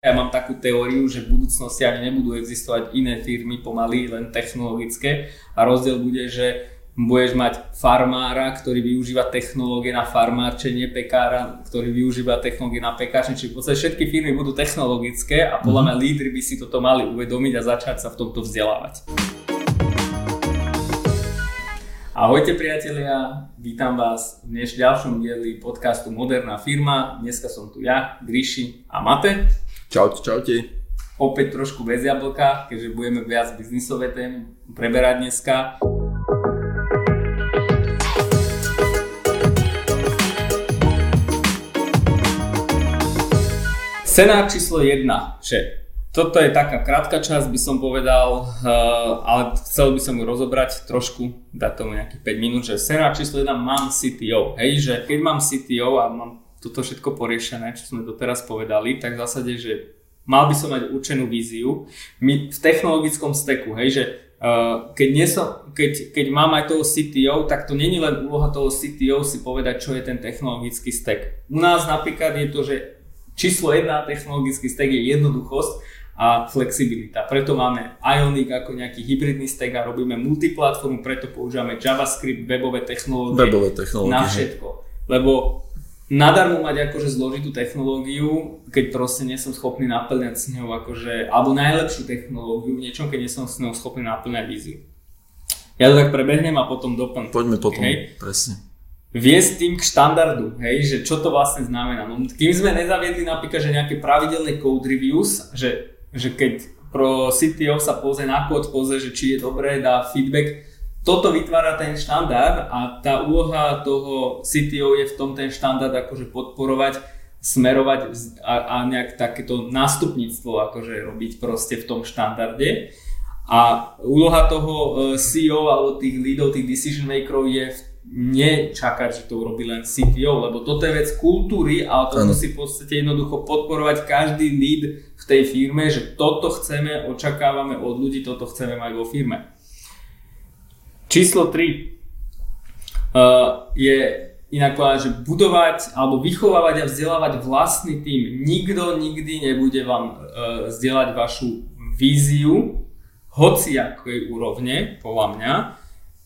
Ja mám takú teóriu, že v budúcnosti ani nebudú existovať iné firmy pomaly, len technologické a rozdiel bude, že budeš mať farmára, ktorý využíva technológie na farmárčenie, pekára, ktorý využíva technológie na pekárčenie, čiže v podstate všetky firmy budú technologické a podľa mňa mhm. lídry by si toto mali uvedomiť a začať sa v tomto vzdelávať. Ahojte priatelia, vítam vás v dneš ďalšom dieli podcastu Moderná firma. Dneska som tu ja, Gríši a Mate. Čaute, čaute. Opäť trošku bez jablka, keďže budeme viac biznisové témy preberať dneska. Scenár číslo 1, že toto je taká krátka časť, by som povedal, eh, ale chcel by som ju rozobrať trošku, dať tomu nejakých 5 minút, že scenár číslo 1 mám CTO, hej, že keď mám CTO a mám toto všetko poriešené, čo sme doteraz povedali, tak v zásade, že mal by som mať určenú víziu. My v technologickom steku, hej, že uh, keď, nie som, keď, keď mám aj toho CTO, tak to není len úloha toho CTO si povedať, čo je ten technologický stek. U nás napríklad je to, že číslo jedna technologický stek je jednoduchosť a flexibilita. Preto máme Ionic ako nejaký hybridný stack a robíme multiplatformu, preto používame JavaScript, webové technológie, webové technológie na všetko. Lebo nadarmo mať akože zložitú technológiu, keď proste nie som schopný naplňať s ňou akože, alebo najlepšiu technológiu v niečom, keď nie som s ňou schopný naplňať víziu. Ja to tak prebehnem a potom doplním. Poďme potom, hej. presne. Viesť tým k štandardu, hej, že čo to vlastne znamená. No, kým sme nezaviedli napríklad, že nejaké pravidelné code reviews, že, že keď pro CTO sa pozrie na kód, pozrie, že či je dobré, dá feedback, toto vytvára ten štandard a tá úloha toho CTO je v tom ten štandard akože podporovať, smerovať a, a nejak takéto nástupníctvo akože robiť proste v tom štandarde. A úloha toho e, CEO alebo tých leadov, tých decision makerov je nečakať, že to urobí len CTO, lebo toto je vec kultúry a to musí v podstate jednoducho podporovať každý lead v tej firme, že toto chceme, očakávame od ľudí, toto chceme mať vo firme. Číslo 3 uh, je inak povedať, že budovať alebo vychovávať a vzdelávať vlastný tým. Nikto nikdy nebude vám uh, vzdelať vašu víziu, hoci akej úrovne, podľa mňa,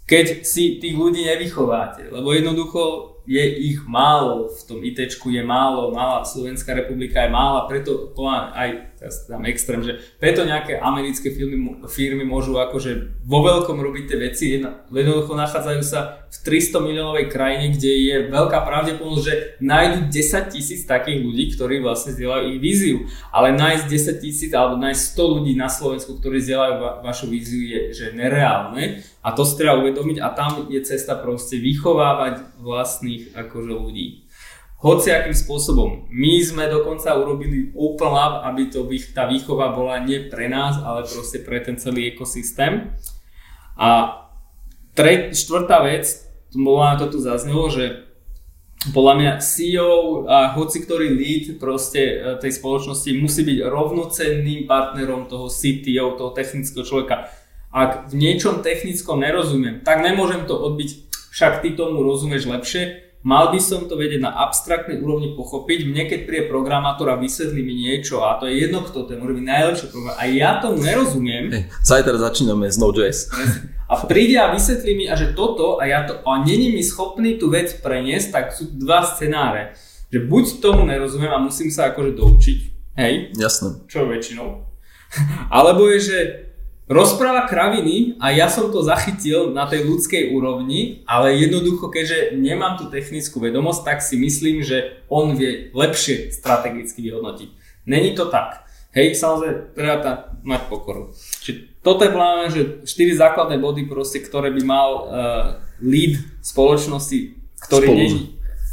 keď si tých ľudí nevychováte. Lebo jednoducho je ich málo, v tom IT je málo, malá Slovenská republika je mála, preto aj teraz tam extrém, že preto nejaké americké firmy, firmy môžu akože vo veľkom robiť tie veci, jednoducho nachádzajú sa v 300 miliónovej krajine, kde je veľká pravdepodobnosť, že nájdu 10 tisíc takých ľudí, ktorí vlastne zdieľajú ich víziu. Ale nájsť 10 tisíc alebo nájsť 100 ľudí na Slovensku, ktorí zdieľajú va- vašu víziu je že nereálne a to si treba uvedomiť a tam je cesta proste vychovávať vlastných akože ľudí. Hociakým spôsobom. My sme dokonca urobili Lab, aby to, tá výchova bola nie pre nás, ale proste pre ten celý ekosystém. A tre, štvrtá vec, bola na to tu zaznelo, že podľa mňa CEO a hoci ktorý lead proste e, tej spoločnosti musí byť rovnocenným partnerom toho CTO, toho technického človeka. Ak v niečom technickom nerozumiem, tak nemôžem to odbiť, však ty tomu rozumieš lepšie, mal by som to vedieť na abstraktnej úrovni pochopiť. Mne keď príde programátor a vysvetlí mi niečo a to je jedno kto, to môže byť najlepšie program. A ja tomu nerozumiem. Hey, zajtra začíname s Node.js. A príde a vysvetlí mi, a že toto a ja to, a není mi schopný tú vec preniesť, tak sú dva scenáre. Že buď tomu nerozumiem a musím sa akože doučiť, hej? Jasné. Čo väčšinou. Alebo je, že rozpráva kraviny a ja som to zachytil na tej ľudskej úrovni, ale jednoducho, keďže nemám tú technickú vedomosť, tak si myslím, že on vie lepšie strategicky vyhodnotiť. Není to tak. Hej, samozrejme, treba tam mať pokoru. Čiže toto je plán, že 4 základné body, proste, ktoré by mal uh, lead spoločnosti, ktorý Spolu. není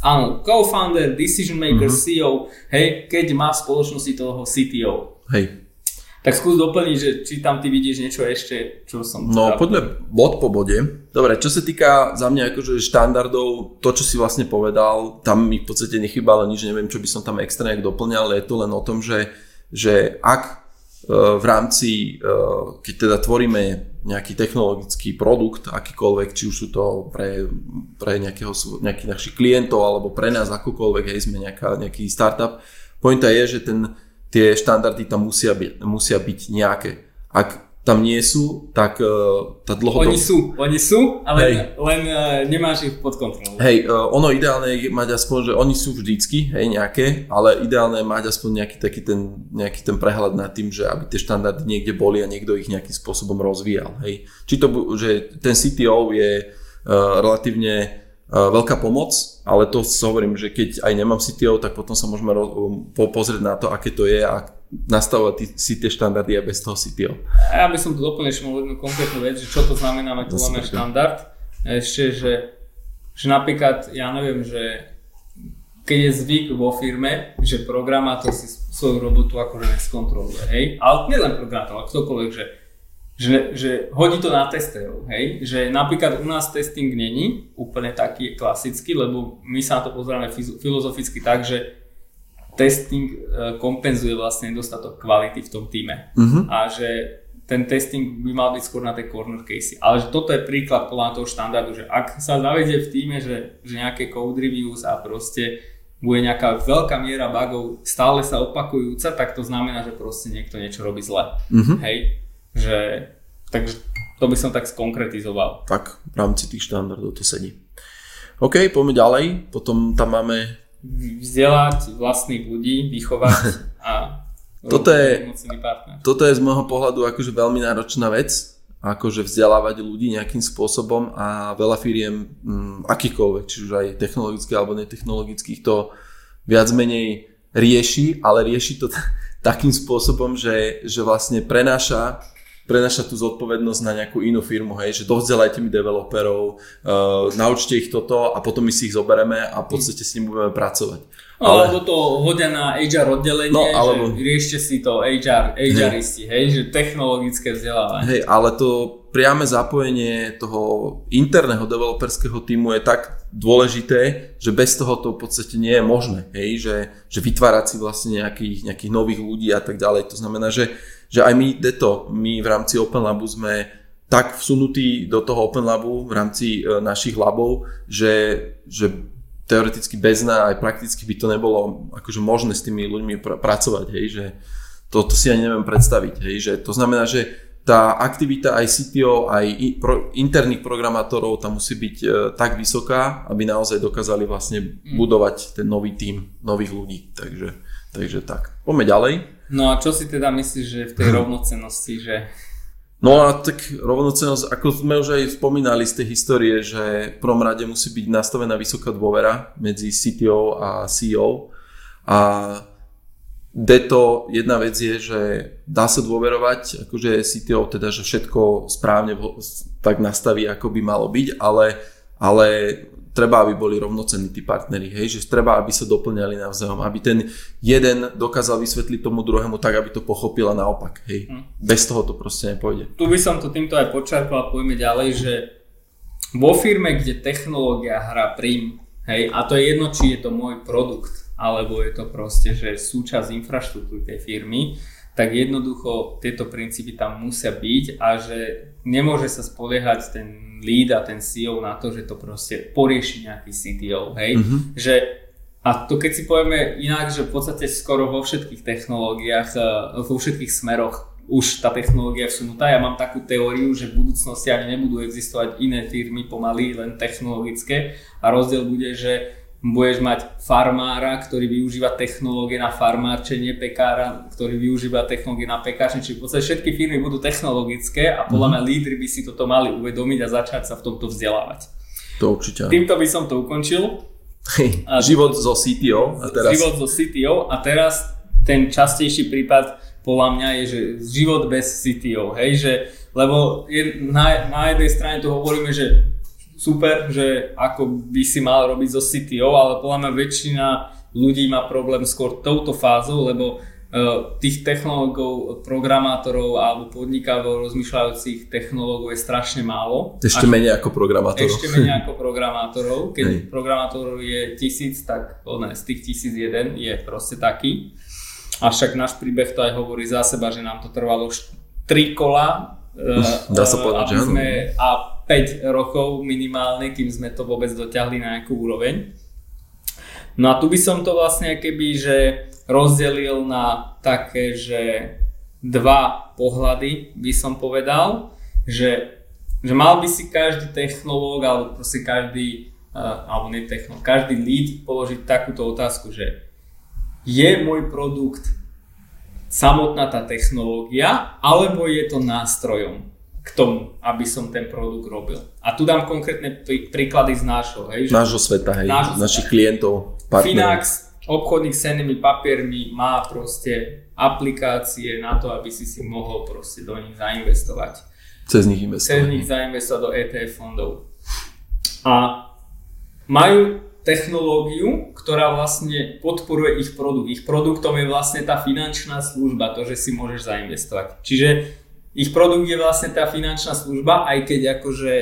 Áno, co-founder, decision maker, uh-huh. CEO, hej, keď má v spoločnosti toho CTO. Hej. Tak skús doplniť, že či tam ty vidíš niečo ešte, čo som... No teda... poďme bod po bode. Dobre, čo sa týka za mňa akože štandardov, to čo si vlastne povedal, tam mi v podstate nechyba, ale nič neviem, čo by som tam extra nejak doplňal, ale je to len o tom, že, že ak e, v rámci, e, keď teda tvoríme nejaký technologický produkt, akýkoľvek, či už sú to pre, pre nejakého, nejakých našich klientov alebo pre nás akokoľvek, hej, sme nejaká, nejaký startup, pointa je, že ten tie štandardy tam musia byť, musia byť nejaké. Ak tam nie sú, tak uh, tá dlhodobo... Oni sú, oni sú, ale hej. len uh, nemáš ich pod kontrolou. Hej, uh, ono ideálne je mať aspoň, že oni sú vždycky, hej, nejaké, ale ideálne je mať aspoň nejaký taký ten, nejaký ten prehľad nad tým, že aby tie štandardy niekde boli a niekto ich nejakým spôsobom rozvíjal, hej. Či to, že ten CTO je uh, relatívne veľká pomoc, ale to hovorím, že keď aj nemám CTO, tak potom sa môžeme po- pozrieť na to, aké to je a nastavovať si tie štandardy aj bez toho CTO. Ja by som tu doplnil ešte jednu konkrétnu vec, že čo to znamená voláme štandard. Ešte, že, že napríklad, ja neviem, že keď je zvyk vo firme, že programátor si svoju robotu akože neskontroluje, hej? Ale nielen programátor, ale ktokoľvek, že že, že hodí to na testerov, hej? Že napríklad u nás testing není úplne taký klasický, lebo my sa na to pozeráme filozoficky tak, že testing e, kompenzuje vlastne nedostatok kvality v tom týme. Uh-huh. A že ten testing by mal byť skôr na tej corner case. Ale že toto je príklad podľa toho štandardu, že ak sa zavedie v týme, že, že nejaké code reviews a proste bude nejaká veľká miera bugov stále sa opakujúca, tak to znamená, že proste niekto niečo robí zle. Uh-huh. Hej? Že, takže to by som tak skonkretizoval. Tak, v rámci tých štandardov to sedí. OK, poďme ďalej. Potom tam máme... Vzdelať vlastných ľudí, vychovať a toto je, toto je z môjho pohľadu akože veľmi náročná vec, akože vzdelávať ľudí nejakým spôsobom a veľa firiem m, akýchkoľvek, či už aj technologických alebo netechnologických to viac menej rieši, ale rieši to t- takým spôsobom, že, že vlastne prenáša prenašať tú zodpovednosť na nejakú inú firmu, hej, že dovzdelajte mi developerov, uh, naučte ich toto a potom my si ich zoberieme a v podstate s ním budeme pracovať. No, ale... Alebo to hodia na HR oddelenie, no, alebo... že riešte si to HR, HRisti, hej. hej, že technologické vzdelávanie. Hej, ale to priame zapojenie toho interného developerského týmu je tak dôležité, že bez toho to v podstate nie je možné, hej, že, že vytvárať si vlastne nejakých, nejakých nových ľudí a tak ďalej. To znamená, že že aj my deto, my v rámci Open Labu sme tak vsunutí do toho Open Labu v rámci e, našich labov, že, že teoreticky bez nás aj prakticky by to nebolo akože možné s tými ľuďmi pr- pracovať, hej, že to, to si ani neviem predstaviť, hej, že to znamená, že tá aktivita aj CTO, aj pro, interných programátorov tam musí byť e, tak vysoká, aby naozaj dokázali vlastne mm. budovať ten nový tím nových ľudí. Takže, takže tak. Poďme ďalej. No a čo si teda myslíš, že v tej hm. rovnocenosti, že... No a tak rovnocenosť, ako sme už aj spomínali z tej histórie, že v prvom rade musí byť nastavená vysoká dôvera medzi CTO a CEO a Deto, jedna vec je, že dá sa dôverovať, akože CTO teda, že všetko správne tak nastaví, ako by malo byť, ale, ale treba, aby boli rovnocenní tí partneri, hej, že treba, aby sa doplňali navzájom, aby ten jeden dokázal vysvetliť tomu druhému tak, aby to pochopil a naopak, hej. Hm. Bez toho to proste nepôjde. Tu by som to týmto aj počarkol a pojme ďalej, že vo firme, kde technológia hrá prim, hej, a to je jedno, či je to môj produkt, alebo je to proste, že súčasť infraštruktúry tej firmy, tak jednoducho tieto princípy tam musia byť a že nemôže sa spoliehať ten lead a ten CEO na to, že to proste porieši nejaký CTO, hej, mm-hmm. že a to keď si povieme inak, že v podstate skoro vo všetkých technológiách, e, vo všetkých smeroch už tá technológia vsunutá. Ja mám takú teóriu, že v budúcnosti ani nebudú existovať iné firmy pomaly, len technologické a rozdiel bude, že budeš mať farmára, ktorý využíva technológie na farmárčenie, pekára, ktorý využíva technológie na pekárčenie, čiže v podstate všetky firmy budú technologické a podľa mm-hmm. mňa lídry by si toto mali uvedomiť a začať sa v tomto vzdelávať. To určite. Týmto by som to ukončil. a, život zo CTO a teraz... Život zo CTO a teraz ten častejší prípad podľa mňa je, že život bez CTO, hej, že lebo je, na, na jednej strane tu hovoríme, že super, že ako by si mal robiť zo CTO, ale podľa mňa väčšina ľudí má problém skôr touto fázou, lebo uh, tých technológov, programátorov alebo podnikavov rozmýšľajúcich technológov je strašne málo. Ešte menej ako programátorov. Ešte menej ako programátorov. Keď Hej. programátorov je tisíc, tak ne, z tých tisíc jeden je proste taký. A však náš príbeh to aj hovorí za seba, že nám to trvalo 3 kola Dá sa povedať, že sme, a 5 rokov minimálne, kým sme to vôbec dotiahli na nejakú úroveň. No a tu by som to vlastne keby, že rozdelil na také, že dva pohľady by som povedal, že, že mal by si každý technológ alebo proste každý, uh, alebo nie technológ, každý lead položiť takúto otázku, že je môj produkt samotná tá technológia, alebo je to nástrojom k tomu, aby som ten produkt robil. A tu dám konkrétne príklady z nášho. Hej, že nášho sveta, hej, nášho našich sveta. klientov, partnerov. Finax, obchodník s cennými papiermi má proste aplikácie na to, aby si si mohol proste do nich zainvestovať. Cez nich investovať. Cez nich zainvestovať do ETF fondov. A majú technológiu, ktorá vlastne podporuje ich produkt. Ich produktom je vlastne tá finančná služba, to, že si môžeš zainvestovať. Čiže ich produkt je vlastne tá finančná služba, aj keď akože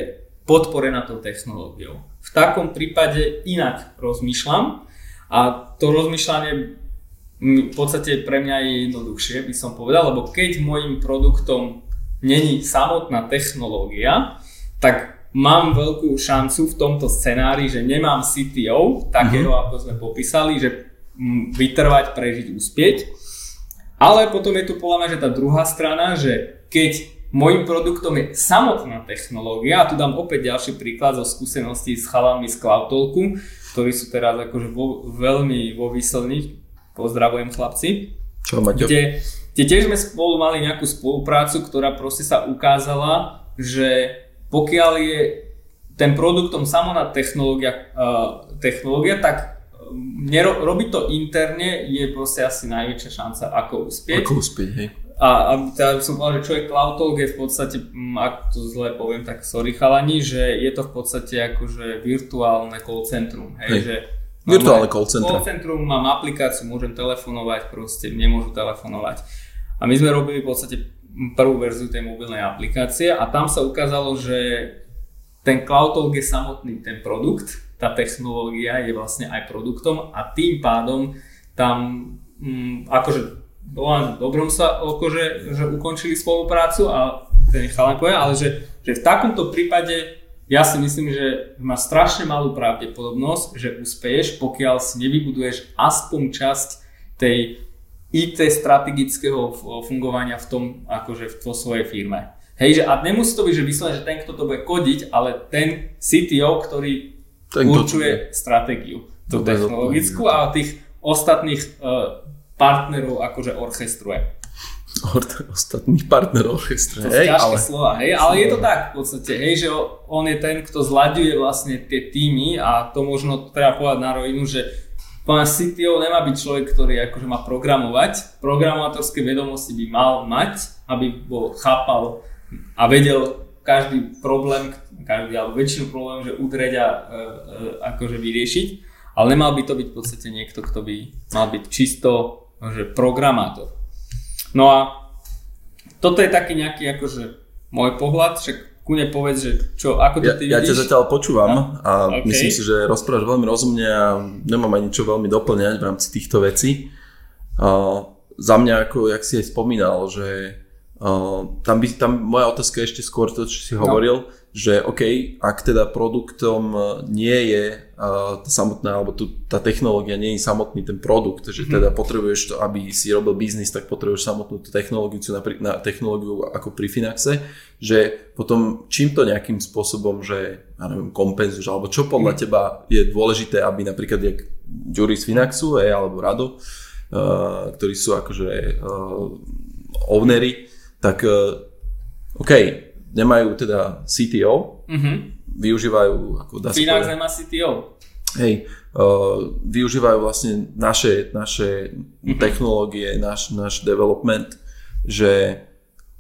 podporená tou technológiou. V takom prípade inak rozmýšľam a to rozmýšľanie v podstate pre mňa je jednoduchšie, by som povedal, lebo keď môjim produktom není samotná technológia, tak mám veľkú šancu v tomto scenári, že nemám CTO, takého mm-hmm. ako sme popísali, že vytrvať, prežiť, uspieť. Ale potom je tu podľa mňa, že tá druhá strana, že keď môjim produktom je samotná technológia, a tu dám opäť ďalší príklad zo skúseností s chalami z CloudTalku, ktorí sú teraz akože vo, veľmi vo výsledných, pozdravujem chlapci, Čo, Maťo? Kde, kde tiež sme spolu mali nejakú spoluprácu, ktorá proste sa ukázala, že pokiaľ je ten produktom samotná technológia, uh, technológia tak nero, robiť to interne je proste asi najväčšia šanca, ako uspieť. Ako uspieť, hej. A, a teda som povedal, že čo je Cloud Talk je v podstate, ak to zle poviem, tak sorry chalani, že je to v podstate akože virtuálne call centrum. Hej, hej. Že Virtuálne call centrum. Call centrum, mám aplikáciu, môžem telefonovať, proste nemôžu telefonovať. A my sme robili v podstate prvú verziu tej mobilnej aplikácie a tam sa ukázalo, že ten CloudTalk je samotný ten produkt, tá technológia je vlastne aj produktom a tým pádom tam mm, akože bola dobrom sa akože, že ukončili spoluprácu a ten chalan ale že, že v takomto prípade ja si myslím, že má strašne malú pravdepodobnosť, že uspeješ, pokiaľ si nevybuduješ aspoň časť tej IT strategického fungovania v tom, akože v to svojej firme. Hej, že a nemusí to byť, že vyslovene, že ten, kto to bude kodiť, ale ten CTO, ktorý ten, určuje stratégiu, tú technologickú a tých ostatných uh, partnerov akože orchestruje. Od ostatných partnerov orchestra. To hej, ale... slova, hej, ale je to tak v podstate, hej, že on je ten, kto zlaďuje vlastne tie týmy a to možno treba povedať na rovinu, že Pán CTO nemá byť človek, ktorý akože má programovať. Programátorské vedomosti by mal mať, aby bol chápal a vedel každý problém, každý alebo väčšinu problém, že udreť a e, e, akože vyriešiť. Ale nemal by to byť v podstate niekto, kto by mal byť čisto že programátor. No a toto je taký nejaký akože môj pohľad, však kune povedz, že čo, ako to ja, ty ja, vidíš? Ja ťa zatiaľ počúvam no? a okay. myslím si, že rozprávaš veľmi rozumne a nemám ani čo veľmi doplňať v rámci týchto vecí. Uh, za mňa, ako jak si aj spomínal, že uh, tam, by, tam moja otázka je ešte skôr to, čo si no. Že OK, ak teda produktom e, nie je uh, tá samotná, alebo tu, tá technológia nie je samotný ten produkt, že mm-hmm. teda potrebuješ to, aby si robil biznis, tak potrebuješ samotnú tú technológiu, na technológiu ako pri Finaxe, že potom čím to nejakým spôsobom, že ja neviem, kompenzuješ, alebo čo podľa mm. teba je dôležité, aby napríklad jak Jury z Finaxu, hej, alebo Rado, uh, ktorí sú akože uh, ownery, tak uh, OK, nemajú teda CTO, mm-hmm. využívajú ako dá Finax nemá CTO. Hej, uh, využívajú vlastne naše, naše mm-hmm. technológie, náš, náš development, že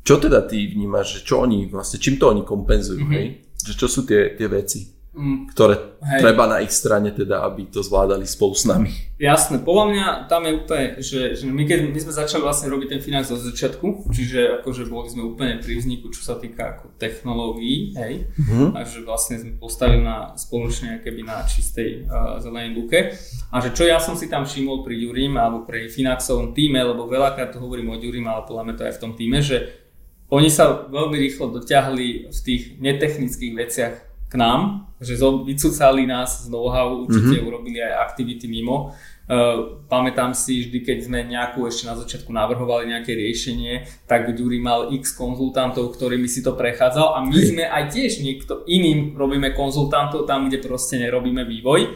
čo teda ty vnímaš, že čo oni vlastne, čím to oni kompenzujú, mm-hmm. hej? Že čo sú tie, tie veci? Mm. ktoré Hej. treba na ich strane teda, aby to zvládali spolu s nami. Jasné, podľa mňa tam je úplne, že, že my keď my sme začali vlastne robiť ten financ od začiatku, čiže akože boli sme úplne pri vzniku, čo sa týka ako technológií, hej, mm-hmm. a že vlastne sme postavili na spoločne keby na čistej uh, zelenej buke. A že čo ja som si tam všimol pri Jurim alebo pri Finaxovom týme, lebo veľakrát to hovorím o Jurim, ale podľa mňa to aj v tom týme, že oni sa veľmi rýchlo doťahli v tých netechnických veciach k nám, že vycúcali nás z know-how, určite mm-hmm. urobili aj aktivity mimo, Uh, pamätám si vždy, keď sme nejakú ešte na začiatku navrhovali nejaké riešenie, tak Dury mal x konzultantov, ktorými si to prechádzal a my sme aj tiež niekto iným robíme konzultantov tam, kde proste nerobíme vývoj.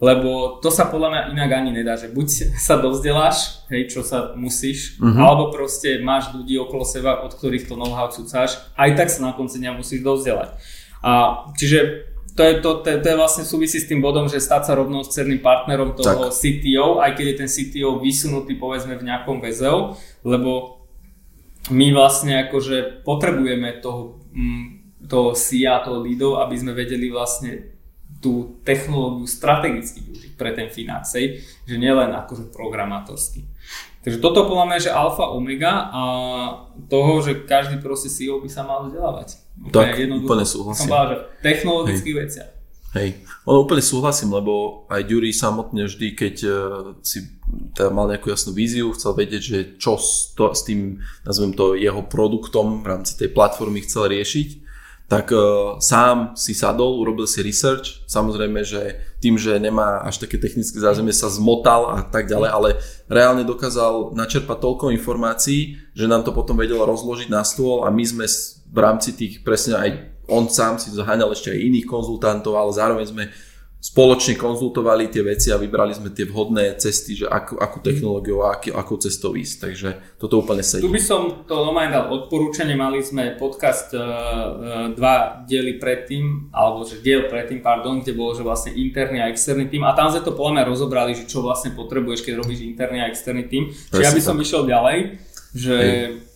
Lebo to sa podľa mňa inak ani nedá, že buď sa dovzdeláš, hej, čo sa musíš, uh-huh. alebo proste máš ľudí okolo seba, od ktorých to know-how cucáš, aj tak sa na konci dňa musíš dovzdelať. A čiže to je, to, to, to je vlastne súvisí s tým bodom, že stať sa rovnocenným partnerom toho tak. CTO, aj keď je ten CTO vysunutý povedzme v nejakom VZO, lebo my vlastne akože potrebujeme toho, mm, toho CIA, toho lídov, aby sme vedeli vlastne tú technológiu strategicky využiť pre ten financej, že nielen akože programátorsky. Takže toto podľa mňa je alfa omega a toho, že každý proste CEO by sa mal vzdelávať. Tak, úplne súhlasím. Som povedal, že v technologických Hej. veciach. Hej, ono úplne súhlasím, lebo aj Dury samotne vždy, keď uh, si teda mal nejakú jasnú víziu, chcel vedieť, že čo s, to, s tým, nazvem to, jeho produktom v rámci tej platformy chcel riešiť, tak uh, sám si sadol, urobil si research, samozrejme, že tým, že nemá až také technické zázemie, sa zmotal a tak ďalej, ale reálne dokázal načerpať toľko informácií, že nám to potom vedelo rozložiť na stôl a my sme v rámci tých presne aj on sám si zaháňal ešte aj iných konzultantov, ale zároveň sme spoločne konzultovali tie veci a vybrali sme tie vhodné cesty, že akú, akú technológiu a aký, akou cestou ísť. Takže toto úplne sedí. Tu by som to normálne dal odporúčanie. Mali sme podcast uh, uh, dva diely predtým, alebo že diel predtým, pardon, kde bolo, že vlastne interný a externý tým. A tam sme to podľa mňa rozobrali, že čo vlastne potrebuješ, keď robíš interný a externý tým. Čiže ja by som išiel ďalej, že Hej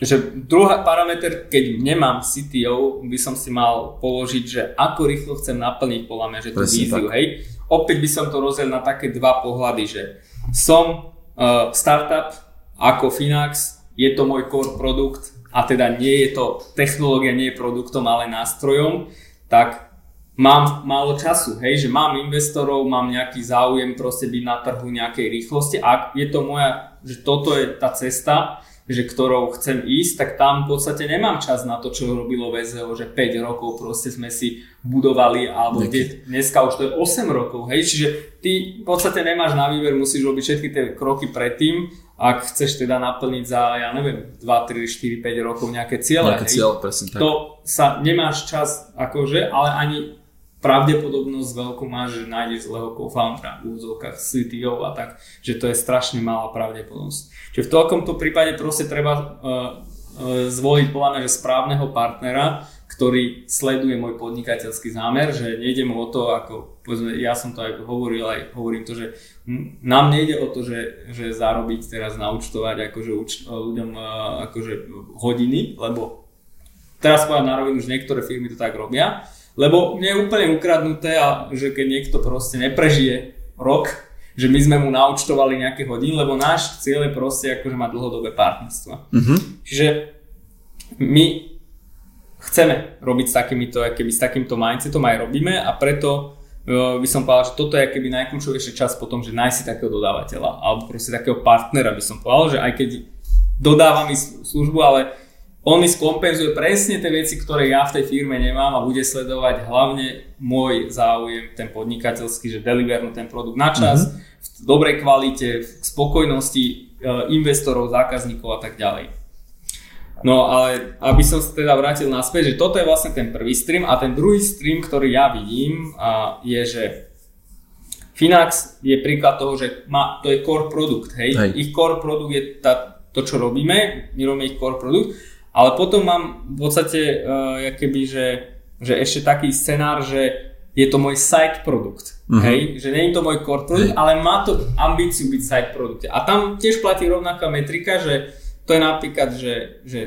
že druhý parameter, keď nemám CTO, by som si mal položiť, že ako rýchlo chcem naplniť podľa mňa, že tú Presne víziu, tak. hej. Opäť by som to rozdelil na také dva pohľady, že som uh, startup ako Finax, je to môj core produkt a teda nie je to technológia, nie je produktom, ale nástrojom, tak mám málo času, hej, že mám investorov, mám nejaký záujem proste byť na trhu nejakej rýchlosti a je to moja, že toto je tá cesta, že ktorou chcem ísť, tak tam v podstate nemám čas na to, čo robilo VZO, že 5 rokov proste sme si budovali, alebo kde, dneska už to je 8 rokov, hej, čiže ty v podstate nemáš na výber, musíš robiť všetky tie kroky predtým, ak chceš teda naplniť za, ja neviem, 2, 3, 4, 5 rokov nejaké ciele, nejaké cieľe, presne tak. to sa nemáš čas akože, ale ani pravdepodobnosť veľkú máš, že nájdeš zlého co-foundera v úzovkách CTO a tak, že to je strašne malá pravdepodobnosť. Čiže v takomto prípade proste treba uh, uh, zvoliť podľa mňa, že správneho partnera, ktorý sleduje môj podnikateľský zámer, že nejde mu o to, ako povedzme, ja som to aj hovoril, aj hovorím to, že nám nejde o to, že, že zarobiť teraz naučtovať akože uč, ľuďom uh, akože hodiny, lebo teraz povedať na rovinu, že niektoré firmy to tak robia, lebo mne je úplne ukradnuté a že keď niekto proste neprežije rok, že my sme mu naučtovali nejaké hodiny, lebo náš cieľ je proste akože mať dlhodobé partnerstvo. Mm-hmm. Čiže my chceme robiť s takýmito, keby s takýmto mindsetom aj robíme a preto e, by som povedal, že toto je keby najkľúčovejší čas potom, že nájsť si takého dodávateľa alebo proste takého partnera by som povedal, že aj keď dodávam službu, ale on mi skompenzuje presne tie veci, ktoré ja v tej firme nemám a bude sledovať hlavne môj záujem, ten podnikateľský, že delivernú ten produkt na čas, mm-hmm. v dobrej kvalite, v spokojnosti e, investorov, zákazníkov a tak ďalej. No ale aby som sa teda vrátil naspäť, že toto je vlastne ten prvý stream a ten druhý stream, ktorý ja vidím, a je, že Finax je príklad toho, že má, to je core produkt, hej? hej. Ich core produkt je tá, to, čo robíme, my robíme ich core produkt ale potom mám v podstate uh, keby, že, že ešte taký scenár, že je to môj side produkt. Uh-huh. Hej? Že nie je to môj core produkt, hey. ale má to ambíciu byť side produkt. A tam tiež platí rovnaká metrika, že to je napríklad, že, že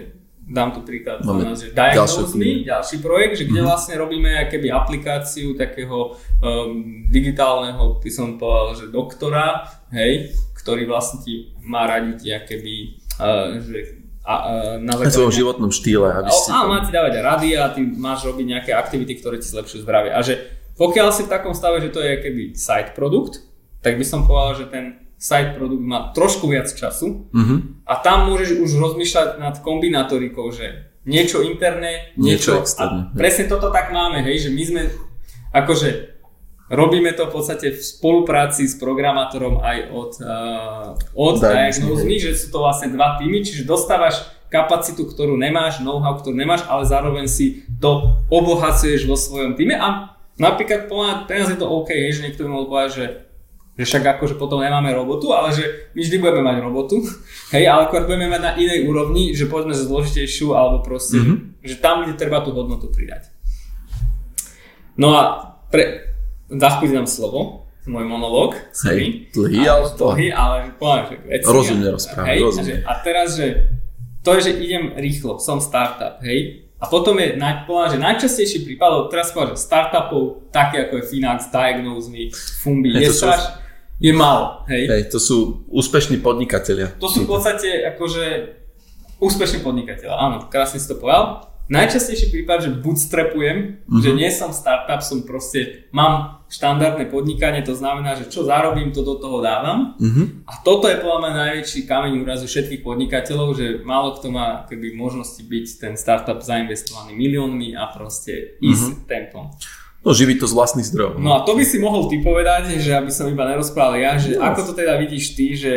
dám tu príklad, Máme že Diagnose ďalší projekt, že kde uh-huh. vlastne robíme keby aplikáciu takého um, digitálneho, by som povedal, že doktora, hej, ktorý vlastne ti má radiť keby, uh, že a, na základe... svojom životnom štýle. Aby si áno, má ti dávať rady a ty máš robiť nejaké aktivity, ktoré ti zlepšujú zdravie. A že pokiaľ si v takom stave, že to je keby side produkt, tak by som povedal, že ten side produkt má trošku viac času uh-huh. a tam môžeš už rozmýšľať nad kombinatorikou, že niečo interné, niečo, niečo externé. A presne toto tak máme, hej, že my sme akože robíme to v podstate v spolupráci s programátorom aj od, uh, od Diagnose že sú to vlastne dva týmy, čiže dostávaš kapacitu, ktorú nemáš, know-how, ktorú nemáš, ale zároveň si to obohacuješ vo svojom týme a napríklad pre nás je to OK, že niekto by mohol povedať, že že však akože potom nemáme robotu, ale že my vždy budeme mať robotu, hej, ale ako budeme mať na inej úrovni, že povedzme zložitejšiu, alebo proste, mm-hmm. že tam, kde treba tú hodnotu pridať. No a pre, zachvíli nám slovo, môj monológ. Hej, dlhý, ale to... Dlhý, ale poviem, že veci. Rozumne rozprávam, hej, rozumne. A, a teraz, že to je, že idem rýchlo, som startup, hej, a potom je, povedal, že najčastejší prípad, teraz povedal, že startupov, také ako je Finax, Diagnose Me, Fumbi, je, je straš, je málo, hej. hej. to sú úspešní podnikatelia. To sú v podstate akože úspešní podnikatelia, áno, krásne si to povedal. Najčastejší prípad, že bootstrapujem, mm-hmm. že nie som startup, som proste, mám štandardné podnikanie, to znamená, že čo zarobím, to do toho dávam. Mm-hmm. A toto je podľa mňa najväčší kameň úrazu všetkých podnikateľov, že málo kto má keby možnosti byť ten startup zainvestovaný miliónmi a proste ísť mm-hmm. tempom. No živiť to z vlastných zdrojov. No a to by si mohol ty povedať, že aby som iba nerozprával ja, že no. ako to teda vidíš ty, že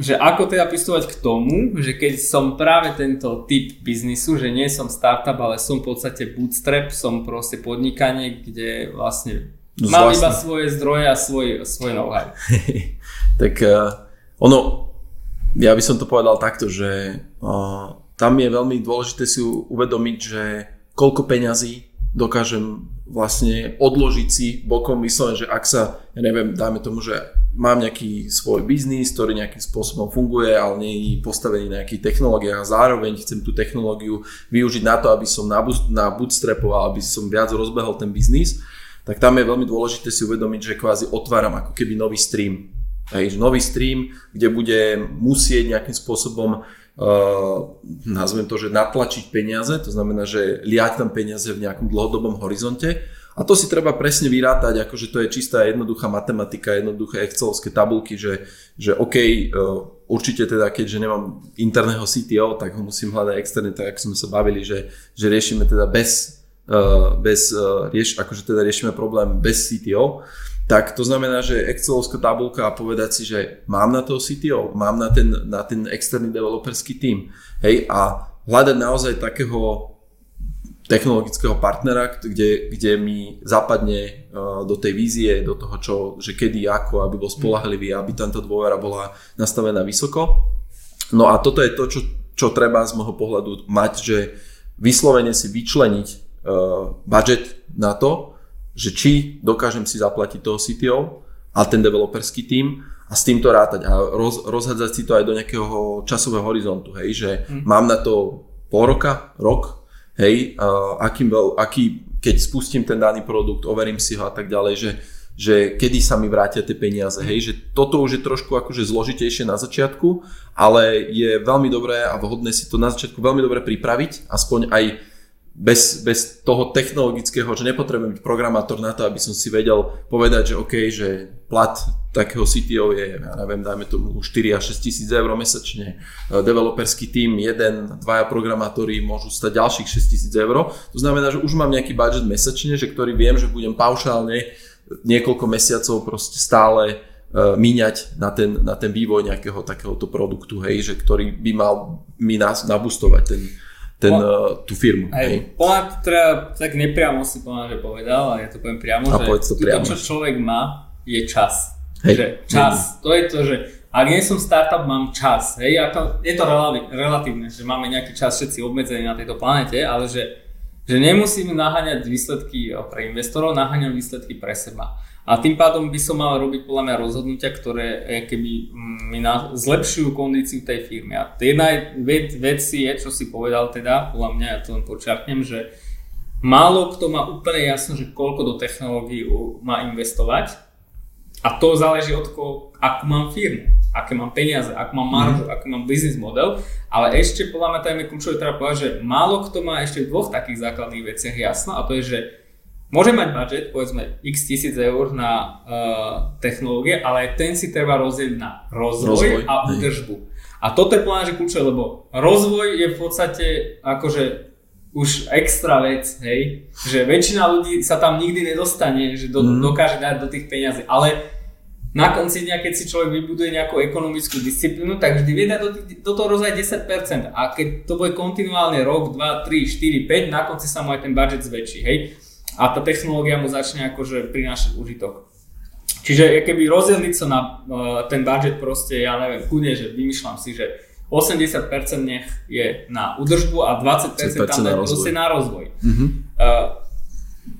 že ako teda pristupovať k tomu, že keď som práve tento typ biznisu, že nie som startup, ale som v podstate bootstrap, som proste podnikanie, kde vlastne no, mám iba svoje zdroje a svoj, svoj know-how. tak uh, ono, ja by som to povedal takto, že uh, tam je veľmi dôležité si uvedomiť, že koľko peňazí dokážem vlastne odložiť si bokom, myslím, že ak sa, ja neviem, dáme tomu, že mám nejaký svoj biznis, ktorý nejakým spôsobom funguje, ale nie je postavený na nejakých technológiách a zároveň chcem tú technológiu využiť na to, aby som bootstrapoval, aby som viac rozbehol ten biznis, tak tam je veľmi dôležité si uvedomiť, že kvázi otváram ako keby nový stream. Hej, nový stream, kde bude musieť nejakým spôsobom uh, nazvem to, že natlačiť peniaze, to znamená, že liať tam peniaze v nejakom dlhodobom horizonte a to si treba presne vyrátať, akože to je čistá jednoduchá matematika, jednoduché excelovské tabulky, že, že OK, uh, určite teda keďže nemám interného CTO, tak ho musím hľadať externe, tak ako sme sa bavili, že, že riešime teda bez, bez uh, rieš, akože teda riešime problém bez CTO, tak to znamená, že Excelovská tabulka a povedať si, že mám na toho CTO, mám na ten, na ten externý developerský tím, hej, a hľadať naozaj takého technologického partnera, kde, kde mi zapadne uh, do tej vízie, do toho, čo, že kedy, ako, aby bol spolahlivý, aby táto dôvera bola nastavená vysoko. No a toto je to, čo, čo treba z môjho pohľadu mať, že vyslovene si vyčleniť budget na to, že či dokážem si zaplatiť toho CTO a ten developerský tím a s týmto rátať a roz, rozhádzať si to aj do nejakého časového horizontu, hej, že mm. mám na to pol roka, rok, hej, uh, akým bol, aký, keď spustím ten daný produkt, overím si ho a tak ďalej, že, že kedy sa mi vrátia tie peniaze, hej, že toto už je trošku akože zložitejšie na začiatku, ale je veľmi dobré a vhodné si to na začiatku veľmi dobre pripraviť, aspoň aj bez, bez toho technologického, že nepotrebujem byť programátor na to, aby som si vedel povedať, že OK, že plat takého CTO je, ja neviem, dajme tomu 4 až 6 tisíc eur mesačne. E, developerský tým, jeden, dvaja programátori môžu stať ďalších 6 tisíc eur. To znamená, že už mám nejaký budget mesačne, že ktorý viem, že budem paušálne niekoľko mesiacov proste stále uh, míňať na ten, na ten vývoj nejakého takéhoto produktu, hej, že ktorý by mal mi nás nabustovať ten, ten, po, uh, tú firmu. Aj, hej. Poľa, teda, tak nepriamo si povedal, že povedal, ale ja to poviem priamo, a že to, priamo. to, čo človek má, je čas. Hej. Že čas, hej. to je to, že ak nie som startup, mám čas. Hej, a to, je to relatívne, že máme nejaký čas všetci obmedzení na tejto planete, ale že, že nemusím naháňať výsledky pre investorov, naháňam výsledky pre seba. A tým pádom by som mal robiť podľa mňa rozhodnutia, ktoré eh, keby mm, mi na, zlepšujú kondíciu tej firmy. A jedna vec, vec je, čo si povedal teda, podľa mňa, ja to len počiarknem, že málo kto má úplne jasno, že koľko do technológií má investovať. A to záleží od toho, akú mám firmu, aké mám peniaze, akú mám maržu, mm. aký mám business model. Ale ešte podľa mňa tam je kľúčové teda povedať, že málo kto má ešte v dvoch takých základných veciach jasno a to je, že Môže mať budget, povedzme, x tisíc eur na uh, technológie, ale ten si treba rozdieť na rozvoj, rozvoj a údržbu. A toto je plná, že kľúčové, lebo rozvoj je v podstate akože už extra vec, hej, že väčšina ľudí sa tam nikdy nedostane, že do, mm. dokáže dať do tých peňazí, ale na konci dňa, keď si človek vybuduje nejakú ekonomickú disciplínu, tak vždy vie dať do, do toho rozaj 10%. A keď to bude kontinuálne rok, 2, 3, 4, 5, na konci sa mu aj ten budget zväčší, hej. A tá technológia mu začne akože prinášať užitok. Čiže keby rozdeliť sa na uh, ten budget proste, ja neviem, chudne, že vymýšľam si, že 80% nech je na údržbu a 20% tam je proste na rozvoj. Mm-hmm. Uh,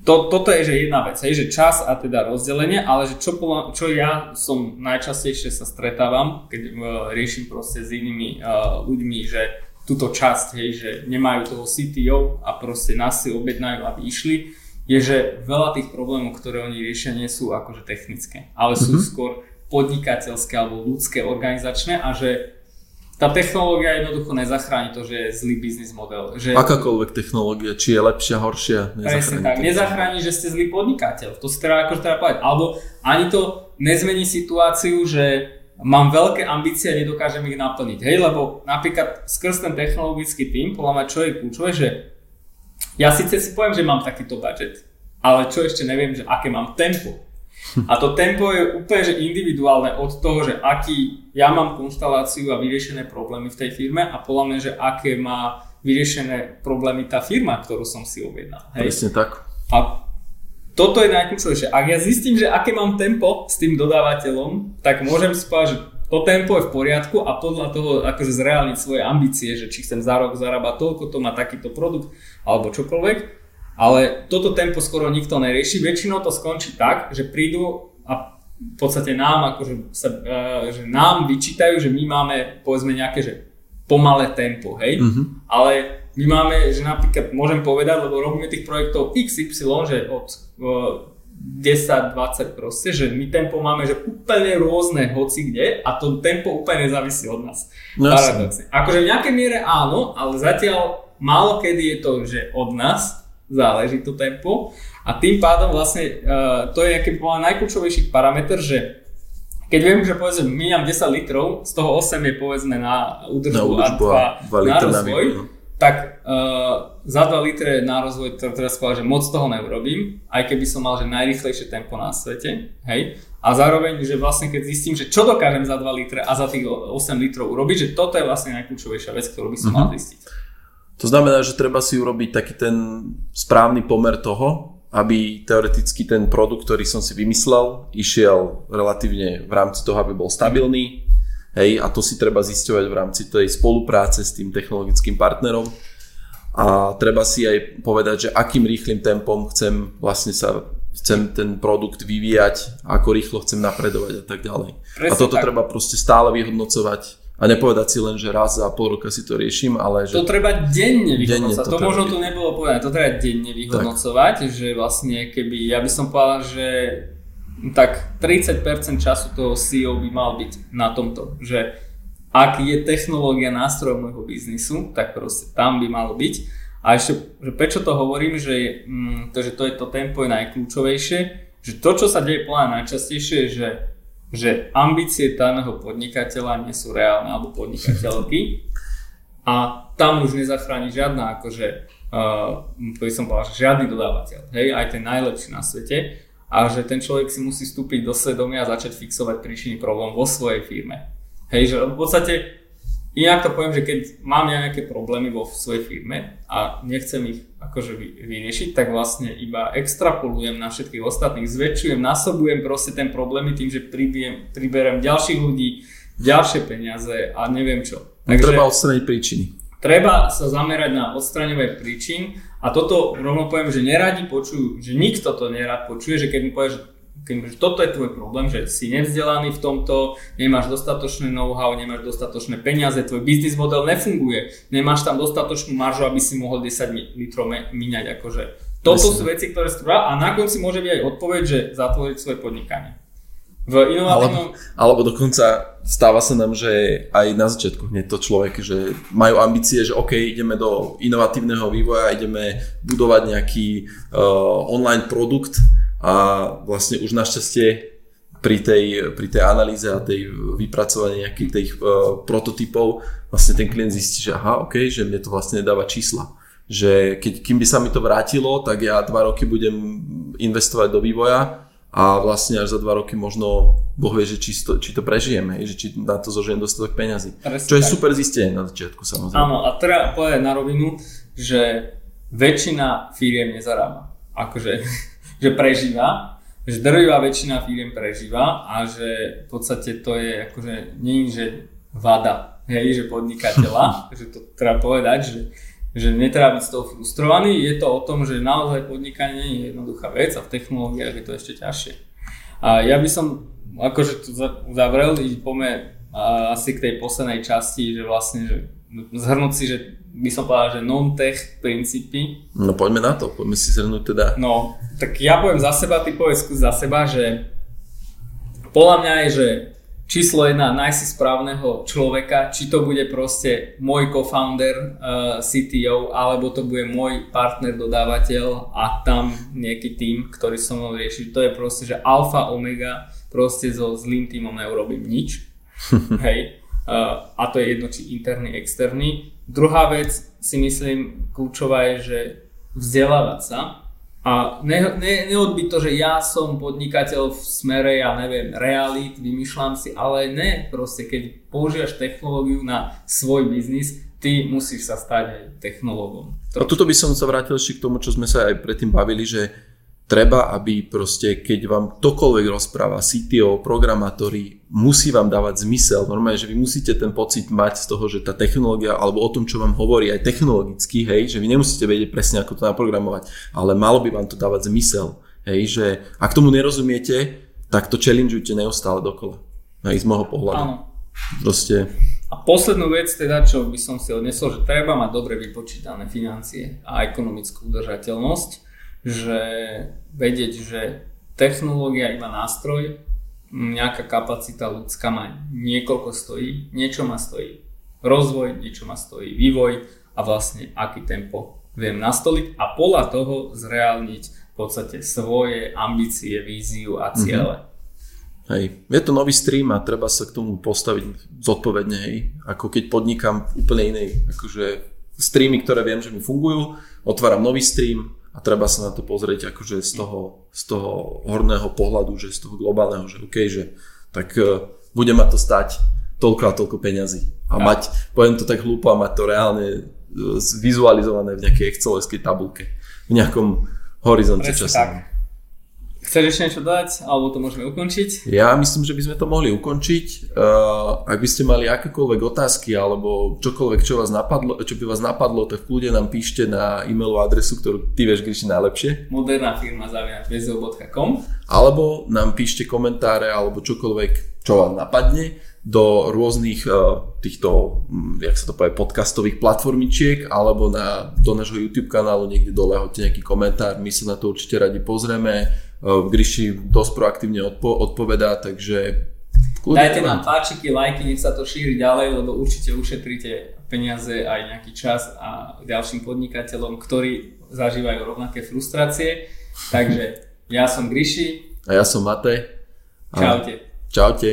to, toto je že jedna vec, hej, že čas a teda rozdelenie, ale že čo, čo ja som najčastejšie sa stretávam, keď uh, riešim proste s inými uh, ľuďmi, že túto časť, hej, že nemajú toho CTO a proste nás si objednajú, aby išli, je, že veľa tých problémov, ktoré oni riešia, nie sú akože technické, ale sú mm-hmm. skôr podnikateľské alebo ľudské, organizačné a že tá technológia jednoducho nezachráni to, že je zlý biznis model. Že Akákoľvek technológia, či je lepšia, horšia, nezachráni. tak, nezachráni, že ste zlý podnikateľ. To si treba akože treba povedať. Alebo ani to nezmení situáciu, že mám veľké ambície a nedokážem ich naplniť. Hej, lebo napríklad skrz ten technologický tým, podľa mňa čo je kľúčové, že ja síce si poviem, že mám takýto budget, ale čo ešte neviem, že aké mám tempo. A to tempo je úplne že individuálne od toho, že aký ja mám konštaláciu a vyriešené problémy v tej firme a podľa mňa, že aké má vyriešené problémy tá firma, ktorú som si objednal. Hej? Presne tak. A toto je najkľúčovejšie. Ak ja zistím, že aké mám tempo s tým dodávateľom, tak môžem si povedať, že to tempo je v poriadku a podľa toho akože zreálniť svoje ambície, že či chcem za rok zarábať toľko, to má takýto produkt alebo čokoľvek ale toto tempo skoro nikto nerieši. Väčšinou to skončí tak, že prídu a v podstate nám, akože sa, uh, že nám vyčítajú, že my máme povedzme nejaké že pomalé tempo, hej? Mm-hmm. Ale my máme, že napríklad môžem povedať, lebo robíme tých projektov XY, že od uh, 10, 20 proste, že my tempo máme, že úplne rôzne hoci kde a to tempo úplne nezávisí od nás. No, Paradoxne. Akože v nejakej miere áno, ale zatiaľ málo kedy je to, že od nás, záleží to tempo a tým pádom vlastne uh, to je aký najkľúčovejší parameter, že keď viem, že povedzme miniam 10 litrov, z toho 8 je povedzme na údržbu, na údržbu a 2, 2 na rozvoj, na tak uh, za 2 litre na rozvoj to teraz povedal, že moc toho neurobím, aj keby som mal že najrychlejšie tempo na svete, hej. A zároveň, že vlastne keď zistím, že čo dokážem za 2 litre a za tých 8 litrov urobiť, že toto je vlastne najkľúčovejšia vec, ktorú by som uh-huh. mal zistiť. To znamená, že treba si urobiť taký ten správny pomer toho, aby teoreticky ten produkt, ktorý som si vymyslel, išiel relatívne v rámci toho, aby bol stabilný. Hej, a to si treba zisťovať v rámci tej spolupráce s tým technologickým partnerom. A treba si aj povedať, že akým rýchlým tempom chcem vlastne sa chcem ten produkt vyvíjať, ako rýchlo chcem napredovať a tak ďalej. Presne a toto tak. treba proste stále vyhodnocovať a nepovedať si len, že raz za pol roka si to riešim, ale že... To treba denne vyhodnocovať, denne to, to možno tu nebolo povedané, to treba denne vyhodnocovať, tak. že vlastne keby, ja by som povedal, že tak 30% času toho CEO by mal byť na tomto, že ak je technológia nástroj môjho biznisu, tak proste tam by malo byť. A ešte, že prečo to hovorím, že, mm, to, že to je to tempo je najkľúčovejšie, že to, čo sa deje plná najčastejšie, je, že že ambície daného podnikateľa nie sú reálne alebo podnikateľky a tam už nezachráni žiadna akože uh, to by som povedal, žiadny dodávateľ, hej, aj ten najlepší na svete a že ten človek si musí vstúpiť do svedomia a začať fixovať príčiny problém vo svojej firme. Hej, že v podstate Inak to poviem, že keď mám nejaké problémy vo svojej firme a nechcem ich akože vyriešiť, tak vlastne iba extrapolujem na všetkých ostatných, zväčšujem, násobujem proste ten problémy tým, že priberiem, priberiem ďalších ľudí, ďalšie peniaze a neviem čo. Takže, treba odstrániť príčiny. Treba sa zamerať na odstraňovanie príčin a toto rovno poviem, že neradi počujú, že nikto to nerad počuje, že keď mi povie, že keď toto je tvoj problém, že si nevzdelaný v tomto, nemáš dostatočné know-how, nemáš dostatočné peniaze, tvoj biznis model nefunguje, nemáš tam dostatočnú maržu, aby si mohol 10 litrov míňať. Akože. Toto sú veci, ktoré sú a na konci môže byť aj odpoveď, že zatvoriť svoje podnikanie. V inovatívnom... Alebo, alebo dokonca stáva sa nám, že aj na začiatku hneď to človek, že majú ambície, že OK, ideme do inovatívneho vývoja, ideme budovať nejaký uh, online produkt, a vlastne už našťastie pri tej, pri tej analýze a tej vypracovaní nejakých tých uh, prototypov vlastne ten klient zistí, že aha, ok, že mne to vlastne nedáva čísla. že keď, kým by sa mi to vrátilo, tak ja dva roky budem investovať do vývoja a vlastne až za dva roky možno Boh vie, že či to, či to prežijeme, že či na to zožijem dostatok peňazí. Presne Čo je tak. super zistenie na začiatku samozrejme. Áno, a treba povedať na rovinu, že väčšina firiem nezarába. Akože, že prežíva, že drvivá väčšina firiem prežíva a že v podstate to je akože, nie že vada, hej, že podnikateľa, že to treba povedať, že že netreba byť z toho frustrovaný. Je to o tom, že naozaj podnikanie je jednoduchá vec a v technológiách je to ešte ťažšie. A ja by som akože tu zavrel i pome asi k tej poslednej časti, že vlastne, že zhrnúť si, že by som povedal, že non-tech princípy. No poďme na to, poďme si zhrnúť teda. No, tak ja poviem za seba, ty povedz za seba, že podľa mňa je, že číslo jedna, nájsť si správneho človeka, či to bude proste môj co-founder, uh, CTO, alebo to bude môj partner, dodávateľ a tam nejaký tým, ktorý som mnou rieši. To je proste, že alfa, omega, proste so zlým týmom neurobím nič. Hej. Uh, a to je jedno, či interný, externý. Druhá vec si myslím kľúčová je, že vzdelávať sa, a ne, ne, neodbyť to, že ja som podnikateľ v smere, ja neviem, realit, vymýšľam si, ale ne, proste keď používaš technológiu na svoj biznis, ty musíš sa stať aj technológom. A tuto by som sa vrátil ešte k tomu, čo sme sa aj predtým bavili, že treba, aby proste, keď vám ktokoľvek rozpráva, CTO, programátori, musí vám dávať zmysel. Normálne, že vy musíte ten pocit mať z toho, že tá technológia, alebo o tom, čo vám hovorí aj technologicky, hej, že vy nemusíte vedieť presne, ako to naprogramovať, ale malo by vám to dávať zmysel. Hej, že ak tomu nerozumiete, tak to challengeujte neustále dokola. Hej, z môjho pohľadu. Áno. Proste... A poslednú vec teda, čo by som si odnesol, že treba mať dobre vypočítané financie a ekonomickú udržateľnosť že vedieť, že technológia iba nástroj, nejaká kapacita ľudská ma niekoľko stojí, niečo ma stojí rozvoj, niečo ma stojí vývoj a vlastne aký tempo viem nastoliť a podľa toho zreálniť v podstate svoje ambície, víziu a ciele. Mm-hmm. Hej, je to nový stream a treba sa k tomu postaviť zodpovedne, hej. Ako keď podnikám úplne inej, akože streamy, ktoré viem, že mi fungujú, otváram nový stream, a treba sa na to pozrieť akože z toho, z toho horného pohľadu, že z toho globálneho, že OK, že tak uh, bude ma to stať toľko a toľko peňazí. A ja. mať, poviem to tak hlúpo, a mať to reálne uh, vizualizované v nejakej excelovskej tabulke, v nejakom horizonte časovom. Chceš ešte niečo dodať, alebo to môžeme ukončiť? Ja myslím, že by sme to mohli ukončiť. Uh, ak by ste mali akékoľvek otázky, alebo čokoľvek, čo, vás napadlo, čo by vás napadlo, tak kľudne nám píšte na e-mailovú adresu, ktorú ty vieš, Gríši, najlepšie. Moderná firma zavinač.com Alebo nám píšte komentáre, alebo čokoľvek, čo vám napadne do rôznych uh, týchto, um, jak sa to povie, podcastových platformičiek alebo na, do nášho YouTube kanálu niekde dole hoďte nejaký komentár, my sa na to určite radi pozrieme Eh, Gryši dosť proaktívne odpo- odpovedá, takže kľudne Dajte nám páčiky, lajky, nech sa to šíri ďalej, lebo určite ušetríte peniaze aj nejaký čas a ďalším podnikateľom, ktorí zažívajú rovnaké frustrácie. Takže ja som Gryši. A ja som Matej. Čaute. Čaute.